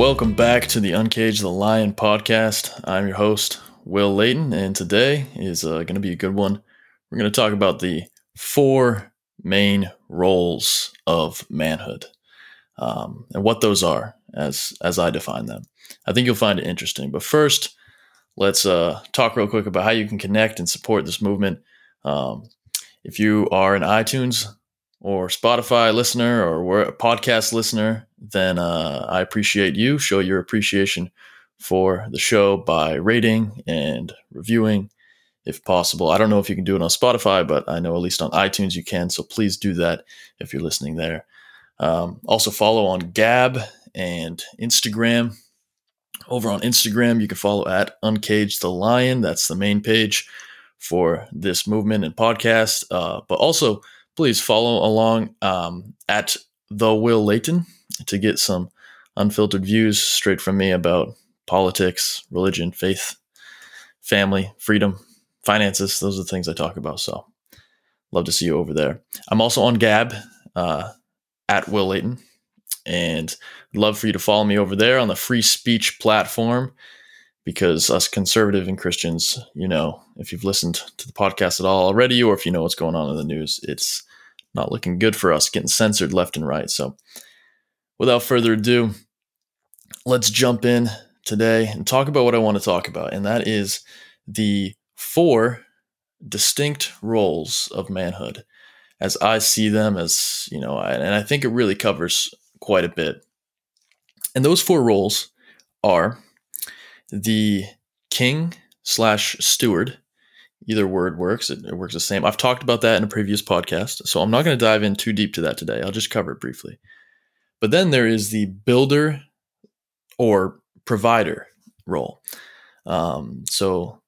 Welcome back to the Uncaged the Lion podcast. I'm your host, Will Layton, and today is uh, going to be a good one. We're going to talk about the four main roles of manhood um, and what those are as as I define them. I think you'll find it interesting. But first, let's uh, talk real quick about how you can connect and support this movement. Um, if you are an iTunes or Spotify listener or a podcast listener, then uh, I appreciate you. Show your appreciation for the show by rating and reviewing if possible. I don't know if you can do it on Spotify, but I know at least on iTunes you can. So please do that if you're listening there. Um, also, follow on Gab and Instagram. Over on Instagram, you can follow at Uncaged the Lion. That's the main page for this movement and podcast. Uh, but also, please follow along um, at the Will Layton to get some unfiltered views straight from me about politics, religion, faith, family, freedom, finances. Those are the things I talk about. So, love to see you over there. I'm also on Gab uh, at Will Layton, and love for you to follow me over there on the free speech platform because us conservative and Christians, you know, if you've listened to the podcast at all already, or if you know what's going on in the news, it's not looking good for us getting censored left and right. So, without further ado, let's jump in today and talk about what I want to talk about, and that is the four distinct roles of manhood as I see them, as you know, and I think it really covers quite a bit. And those four roles are the king slash steward. Either word works, it, it works the same. I've talked about that in a previous podcast, so I'm not going to dive in too deep to that today. I'll just cover it briefly. But then there is the builder or provider role. Um, so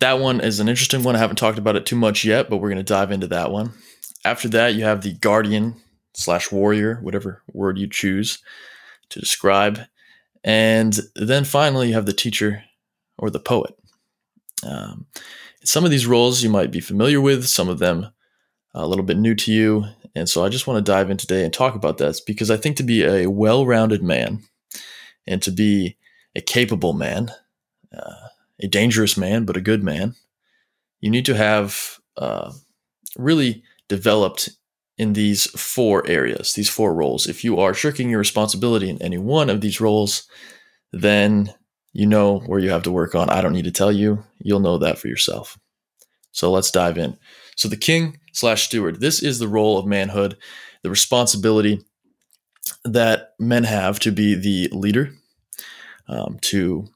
that one is an interesting one. I haven't talked about it too much yet, but we're going to dive into that one. After that, you have the guardian slash warrior, whatever word you choose to describe. And then finally, you have the teacher or the poet. Um, some of these roles you might be familiar with, some of them a little bit new to you. And so I just want to dive in today and talk about this because I think to be a well rounded man and to be a capable man, uh, a dangerous man, but a good man, you need to have uh, really developed in these four areas, these four roles. If you are shirking your responsibility in any one of these roles, then you know where you have to work on. I don't need to tell you, you'll know that for yourself. So let's dive in. So, the king slash steward, this is the role of manhood, the responsibility that men have to be the leader, um, to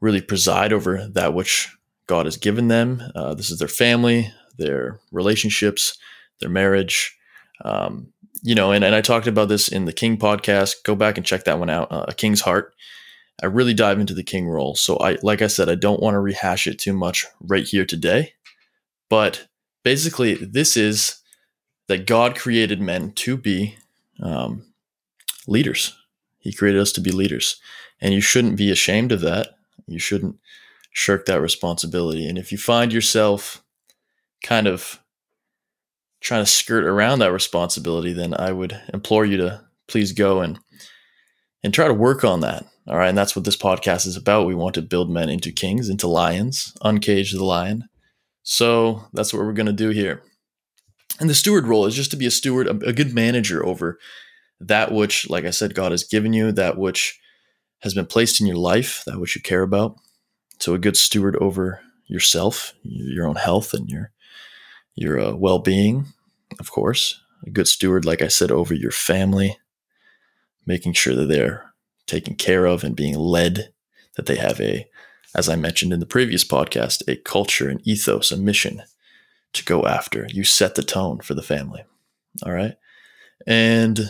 really preside over that which God has given them. Uh, this is their family, their relationships, their marriage. Um, you know, and, and I talked about this in the King podcast. Go back and check that one out. Uh, a King's Heart. I really dive into the King role. So I, like I said, I don't want to rehash it too much right here today. But basically, this is that God created men to be um, leaders. He created us to be leaders, and you shouldn't be ashamed of that. You shouldn't shirk that responsibility. And if you find yourself kind of trying to skirt around that responsibility, then I would implore you to please go and and try to work on that. All right, and that's what this podcast is about. We want to build men into kings, into lions, uncage the lion. So that's what we're going to do here. And the steward role is just to be a steward, a, a good manager over that which, like I said, God has given you, that which has been placed in your life, that which you care about. So a good steward over yourself, your own health, and your your uh, well being, of course. A good steward, like I said, over your family, making sure that they're taken care of and being led, that they have a, as I mentioned in the previous podcast, a culture, an ethos, a mission to go after. You set the tone for the family. All right. And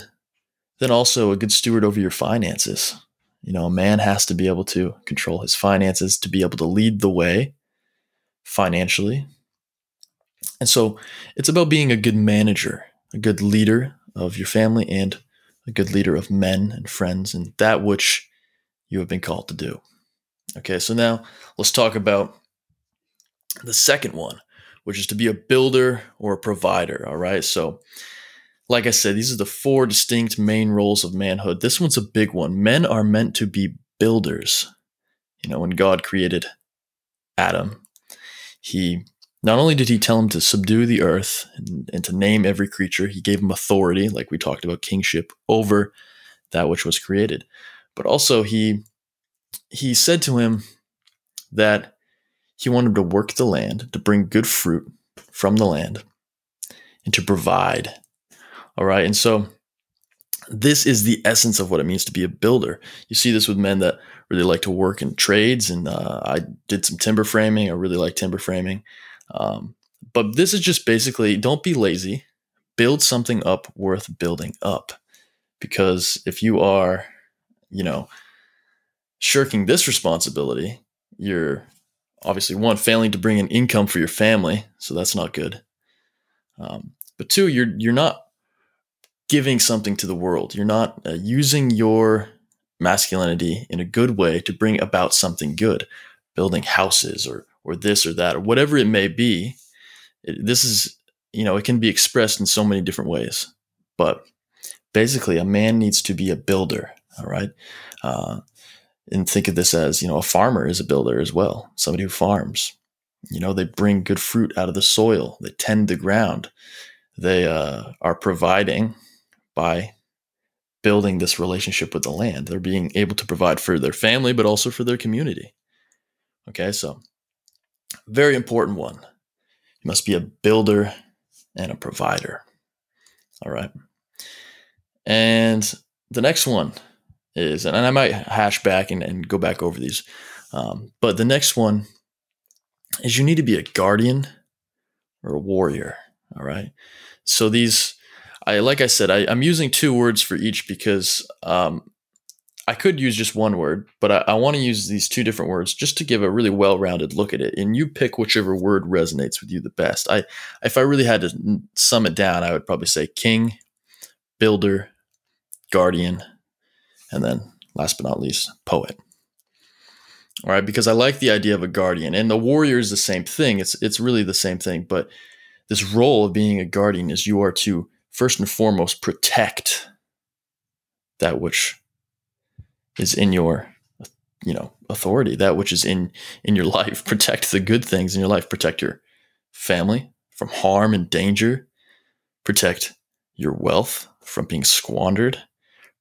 then also a good steward over your finances. You know, a man has to be able to control his finances, to be able to lead the way financially, and so it's about being a good manager, a good leader of your family, and a good leader of men and friends, and that which you have been called to do. Okay, so now let's talk about the second one, which is to be a builder or a provider. All right, so like I said, these are the four distinct main roles of manhood. This one's a big one. Men are meant to be builders. You know, when God created Adam, he not only did he tell him to subdue the earth and, and, to name every creature, he gave him authority, like we talked about kingship, over that which was created. But also he he said to him that he wanted to work the land, to bring good fruit from the land, and to provide. All right. And so this is the essence of what it means to be a builder. You see this with men that really like to work in trades, and uh, I did some timber framing. I really like timber framing. Um, but this is just basically don't be lazy, build something up worth building up. Because if you are, you know, shirking this responsibility, you're obviously one failing to bring in income for your family, so that's not good. Um, but two, you're you're not giving something to the world. You're not uh, using your masculinity in a good way to bring about something good, building houses or or this or that or whatever it may be. It, this is you know it can be expressed in so many different ways, but basically a man needs to be a builder. All right. Uh, and think of this as you know a farmer is a builder as well somebody who farms you know they bring good fruit out of the soil they tend the ground they uh, are providing by building this relationship with the land they're being able to provide for their family but also for their community okay so very important one you must be a builder and a provider all right and the next one is, and I might hash back and, and go back over these. Um, but the next one is you need to be a guardian or a warrior. All right. So these, I like I said, I, am using two words for each because um, I could use just one word, but I, I want to use these two different words just to give a really well-rounded look at it. And you pick whichever word resonates with you the best. I, if I really had to sum it down, I would probably say king, builder, guardian, and then, last but not least, poet. All right, because I like the idea of a guardian, and the warrior is the same thing. It's it's really the same thing, but this role of being a guardian is you are to first and foremost protect that which is in your you know authority that which is in in your life protect the good things in your life protect your family from harm and danger protect your wealth from being squandered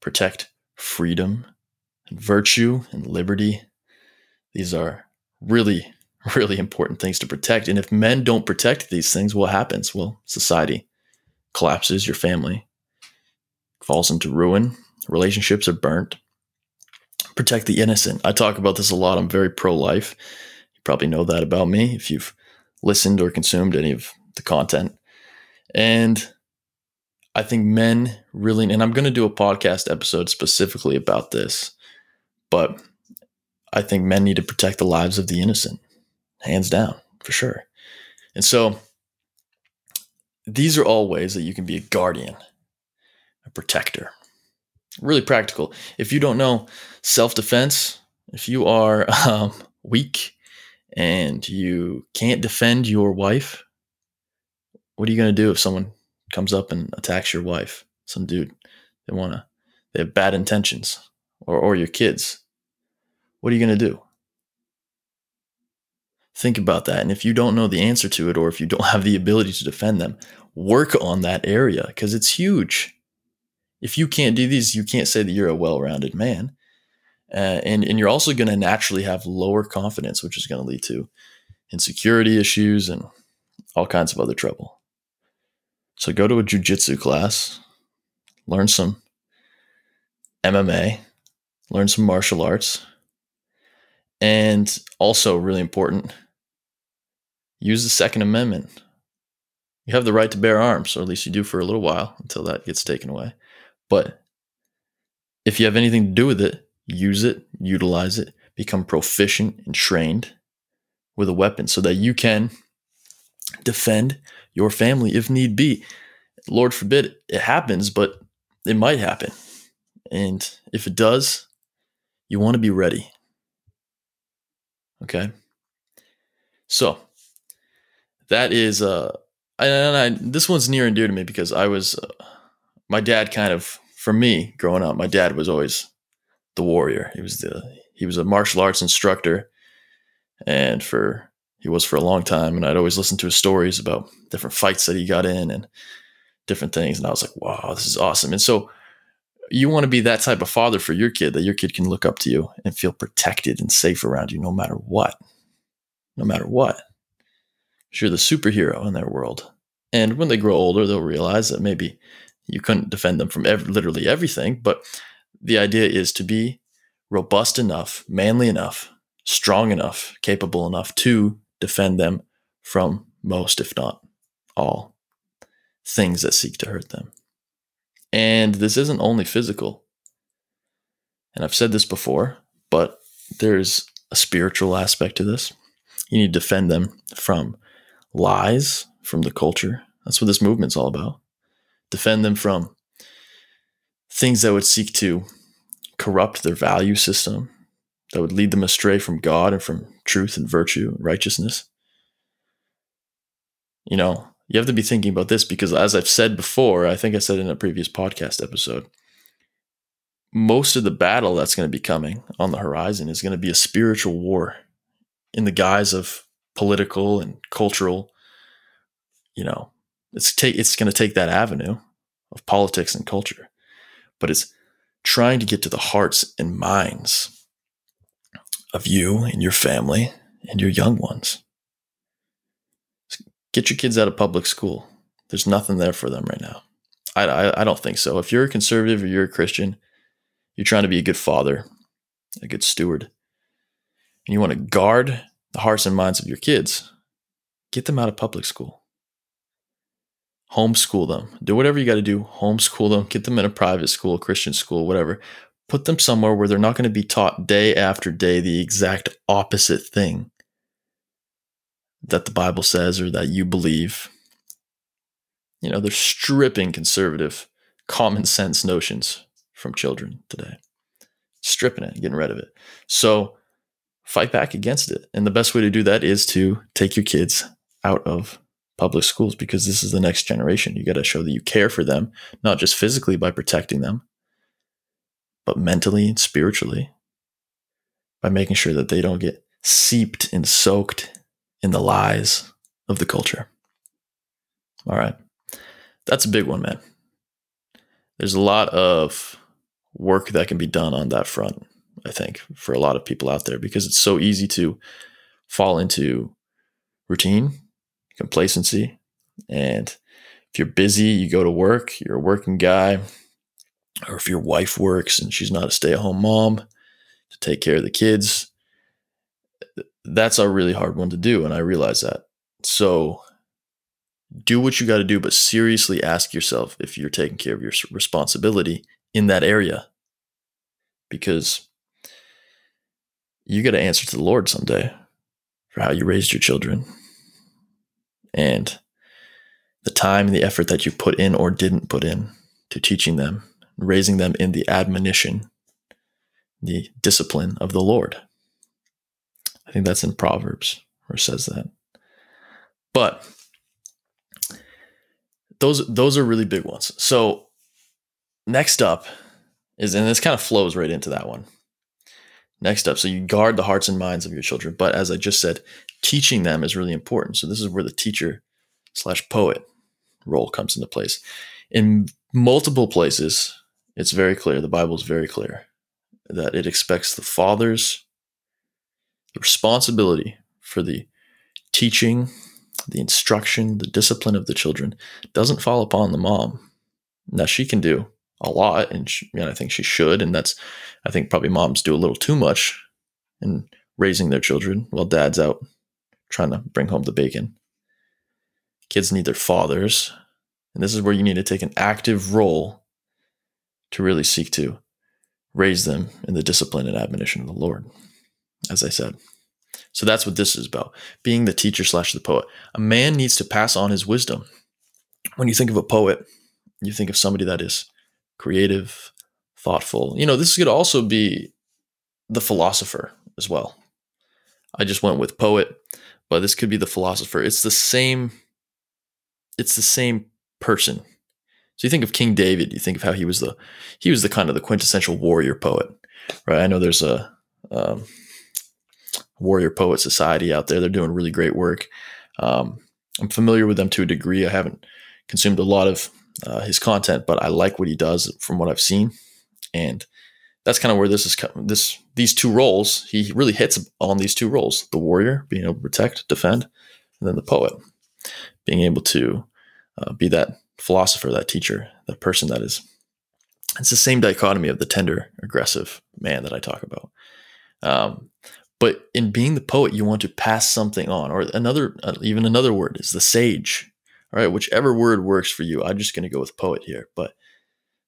protect freedom and virtue and liberty. These are really, really important things to protect. And if men don't protect these things, what happens? Well, society collapses, your family falls into ruin, relationships are burnt. Protect the innocent. I talk about this a lot. I'm very pro life. You probably know that about me if you've listened or consumed any of the content. And I think men really, and I'm going to do a podcast episode specifically about this, but I think men need to protect the lives of the innocent, hands down, for sure. And so these are all ways that you can be a guardian, a protector. Really practical. If you don't know self defense, if you are um, weak and you can't defend your wife, what are you going to do if someone comes up and attacks your wife, some dude, they want to, they have bad intentions, or, or your kids, what are you going to do? Think about that. And if you don't know the answer to it, or if you don't have the ability to defend them, work on that area because it's huge. If you can't do these, you can't say that you're a well rounded man. Uh, and, and you're also going to naturally have lower confidence, which is going to lead to insecurity issues and all kinds of other trouble. So go to a jujitsu class, learn some MMA, learn some martial arts, and also really important, use the Second Amendment. You have the right to bear arms, or at least you do for a little while until that gets taken away. But if you have anything to do with it, use it, utilize it, become proficient and trained with a weapon so that you can defend your family if need be. Lord forbid it happens, but it might happen. And if it does, you want to be ready. Okay? So, that is uh and I, this one's near and dear to me because I was uh, my dad kind of, for me growing up, my dad was always the warrior. He was the he was a martial arts instructor, and for he was for a long time. And I'd always listen to his stories about different fights that he got in and different things. And I was like, wow, this is awesome. And so you want to be that type of father for your kid that your kid can look up to you and feel protected and safe around you no matter what. No matter what. You're the superhero in their world. And when they grow older, they'll realize that maybe you couldn't defend them from literally everything. But the idea is to be robust enough, manly enough, strong enough, capable enough to defend them from most, if not all, things that seek to hurt them. And this isn't only physical. And I've said this before, but there's a spiritual aspect to this. You need to defend them from lies from the culture. That's what this movement's all about. Defend them from things that would seek to corrupt their value system, that would lead them astray from God and from truth and virtue and righteousness. You know, you have to be thinking about this because, as I've said before, I think I said in a previous podcast episode, most of the battle that's going to be coming on the horizon is going to be a spiritual war in the guise of political and cultural. You know, it's take it's going to take that avenue of politics and culture, but it's trying to get to the hearts and minds of you and your family and your young ones. Get your kids out of public school. There's nothing there for them right now. I, I, I don't think so. If you're a conservative or you're a Christian, you're trying to be a good father, a good steward, and you want to guard the hearts and minds of your kids, get them out of public school. Homeschool them. Do whatever you got to do. Homeschool them. Get them in a private school, Christian school, whatever. Put them somewhere where they're not going to be taught day after day the exact opposite thing that the Bible says or that you believe. You know, they're stripping conservative common sense notions from children today, stripping it, getting rid of it. So fight back against it. And the best way to do that is to take your kids out of public schools because this is the next generation. You got to show that you care for them, not just physically by protecting them, but mentally and spiritually by making sure that they don't get seeped and soaked in the lies of the culture. All right. That's a big one, man. There's a lot of work that can be done on that front, I think, for a lot of people out there because it's so easy to fall into routine, complacency. And if you're busy, you go to work, you're a working guy, or if your wife works and she's not a stay at home mom to take care of the kids, that's a really hard one to do. And I realize that. So do what you got to do, but seriously ask yourself if you're taking care of your responsibility in that area. Because you got to answer to the Lord someday for how you raised your children and the time and the effort that you put in or didn't put in to teaching them, raising them in the admonition, the discipline of the Lord. I think that's in Proverbs where says that. But those those are really big ones. So next up is and this kind of flows right into that one. Next up, so you guard the hearts and minds of your children. But as I just said, teaching them is really important. So this is where the teacher slash poet role comes into place. In multiple places, it's very clear, the Bible is very clear that it expects the fathers the responsibility for the teaching, the instruction, the discipline of the children doesn't fall upon the mom. Now she can do a lot, and, she, and I think she should, and that's I think probably moms do a little too much in raising their children while dad's out trying to bring home the bacon. Kids need their fathers, and this is where you need to take an active role to really seek to raise them in the discipline and admonition of the Lord as I said. So that's what this is about being the teacher slash the poet. A man needs to pass on his wisdom. When you think of a poet, you think of somebody that is creative, thoughtful. You know, this could also be the philosopher as well. I just went with poet, but this could be the philosopher. It's the same it's the same person. So you think of King David, you think of how he was the he was the kind of the quintessential warrior poet, right? I know there's a um, warrior poet society out there. They're doing really great work. Um, I'm familiar with them to a degree. I haven't consumed a lot of uh, his content, but I like what he does from what I've seen, and that's kind of where this is this these two roles. He really hits on these two roles: the warrior, being able to protect, defend, and then the poet, being able to uh, be that philosopher, that teacher, that person that is. It's the same dichotomy of the tender, aggressive man that I talk about. Um, but in being the poet, you want to pass something on, or another, uh, even another word is the sage. All right, whichever word works for you. I'm just going to go with poet here, but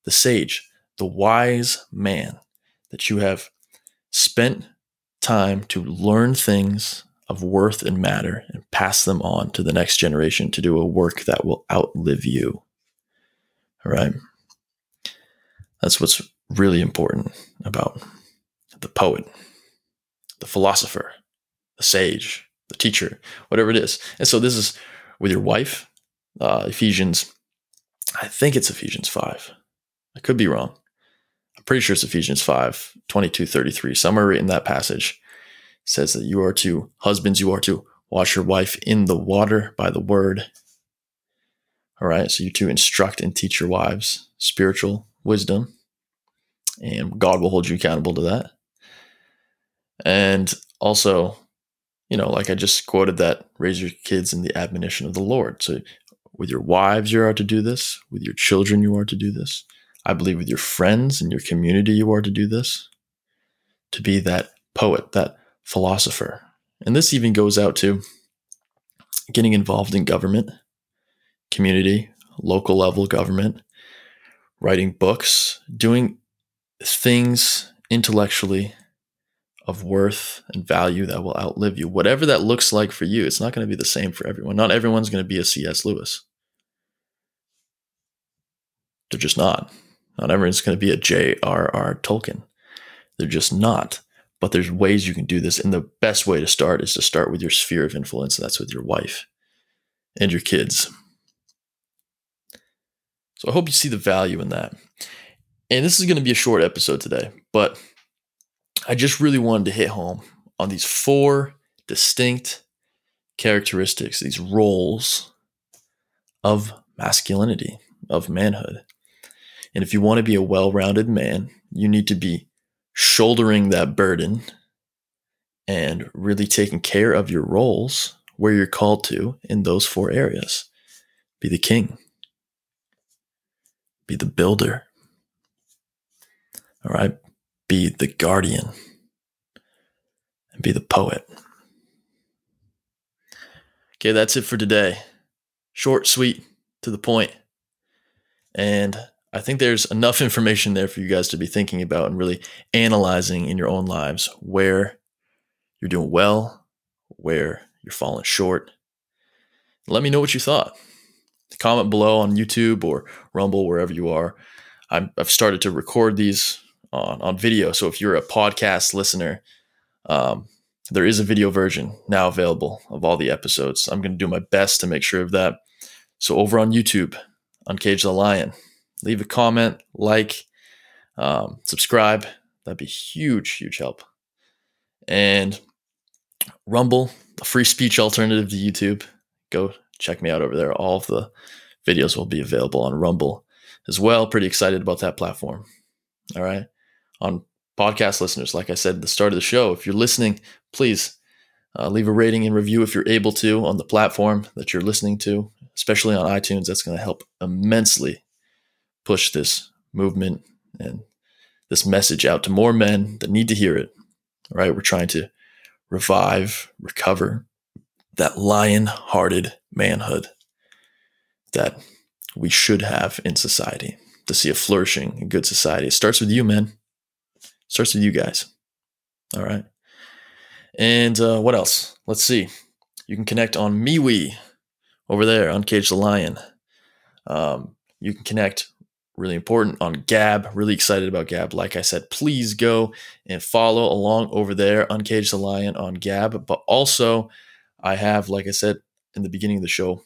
the sage, the wise man that you have spent time to learn things of worth and matter and pass them on to the next generation to do a work that will outlive you. All right. That's what's really important about the poet, the philosopher, the sage, the teacher, whatever it is. And so this is with your wife, uh, Ephesians, I think it's Ephesians 5. I could be wrong. I'm pretty sure it's Ephesians 5, 22, 33, somewhere in that passage says that you are to, husbands, you are to wash your wife in the water by the word. All right. So you to instruct and teach your wives spiritual wisdom, and God will hold you accountable to that. And also, you know, like I just quoted that raise your kids in the admonition of the Lord. So with your wives, you are to do this. With your children, you are to do this. I believe with your friends and your community, you are to do this. To be that poet, that philosopher. And this even goes out to getting involved in government, community, local level government, writing books, doing things intellectually of worth and value that will outlive you. Whatever that looks like for you, it's not going to be the same for everyone. Not everyone's going to be a C.S. Lewis. They're just not. Not everyone's going to be a J.R.R. Tolkien. They're just not. But there's ways you can do this. And the best way to start is to start with your sphere of influence. And that's with your wife and your kids. So I hope you see the value in that. And this is going to be a short episode today, but I just really wanted to hit home on these four distinct characteristics, these roles of masculinity, of manhood. And if you want to be a well rounded man, you need to be shouldering that burden and really taking care of your roles where you're called to in those four areas. Be the king, be the builder, all right, be the guardian, and be the poet. Okay, that's it for today. Short, sweet, to the point. And I think there's enough information there for you guys to be thinking about and really analyzing in your own lives where you're doing well, where you're falling short. Let me know what you thought. Comment below on YouTube or Rumble, wherever you are. i have started to record these on, on video. So if you're a podcast listener, um, there is a video version now available of all the episodes. I'm going to do my best to make sure of that. So over on YouTube, Uncage the Lion, leave a comment, like, um, subscribe. That'd be huge, huge help. And Rumble, a free speech alternative to YouTube. Go check me out over there. All of the videos will be available on Rumble as well. Pretty excited about that platform. All right. On podcast listeners, like I said at the start of the show, if you're listening, please uh, leave a rating and review if you're able to on the platform that you're listening to, especially on iTunes. That's going to help immensely push this movement and this message out to more men that need to hear it. Right, we're trying to revive, recover that lion hearted manhood that we should have in society to see a flourishing and good society. It starts with you, men. It starts with you guys. All right. And uh, what else? Let's see. You can connect on MeWe over there, Uncage the Lion. Um, you can connect really important on Gab. Really excited about Gab. Like I said, please go and follow along over there, Uncage the Lion on Gab. But also, I have, like I said in the beginning of the show,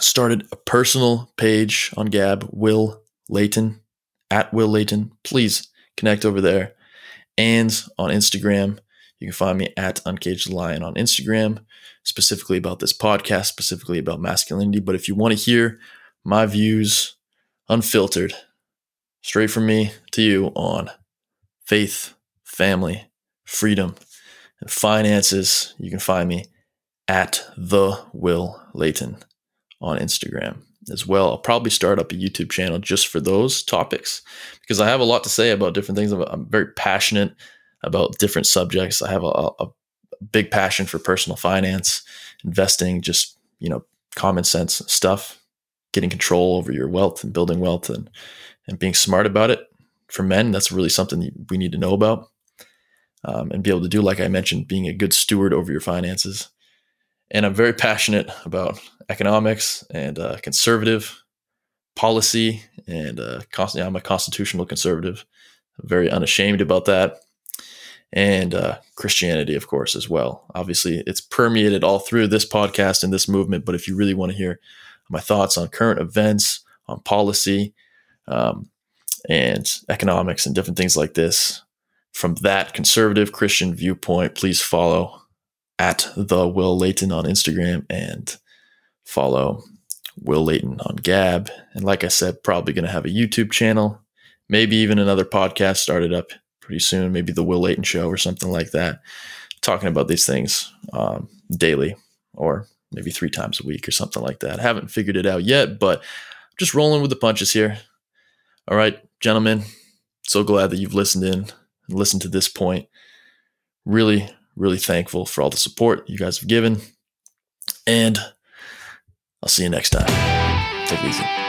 started a personal page on Gab, Will Layton, at Will Layton. Please connect over there. And on Instagram, you can find me at Uncaged Lion on Instagram, specifically about this podcast, specifically about masculinity. But if you want to hear my views unfiltered, straight from me to you on faith, family, freedom, and finances, you can find me at the Will Layton on Instagram as well. I'll probably start up a YouTube channel just for those topics because I have a lot to say about different things. I'm very passionate about different subjects. I have a, a big passion for personal finance, investing, just, you know, common sense stuff, getting control over your wealth and building wealth and, and being smart about it. For men, that's really something we need to know about um, and be able to do, like I mentioned, being a good steward over your finances. And I'm very passionate about economics and uh, conservative policy. And uh, I'm a constitutional conservative. Very unashamed about that. And uh, Christianity, of course, as well. Obviously, it's permeated all through this podcast and this movement. But if you really want to hear my thoughts on current events, on policy, um, and economics, and different things like this, from that conservative Christian viewpoint, please follow at the Will Layton on Instagram and follow Will Layton on Gab. And like I said, probably going to have a YouTube channel, maybe even another podcast started up pretty soon, maybe the Will Layton Show or something like that, talking about these things um, daily or maybe three times a week or something like that. I haven't figured it out yet, but just rolling with the punches here. All right, gentlemen, so glad that you've listened in and listened to this point. Really, really thankful for all the support you guys have given. And I'll see you next time. Take it easy.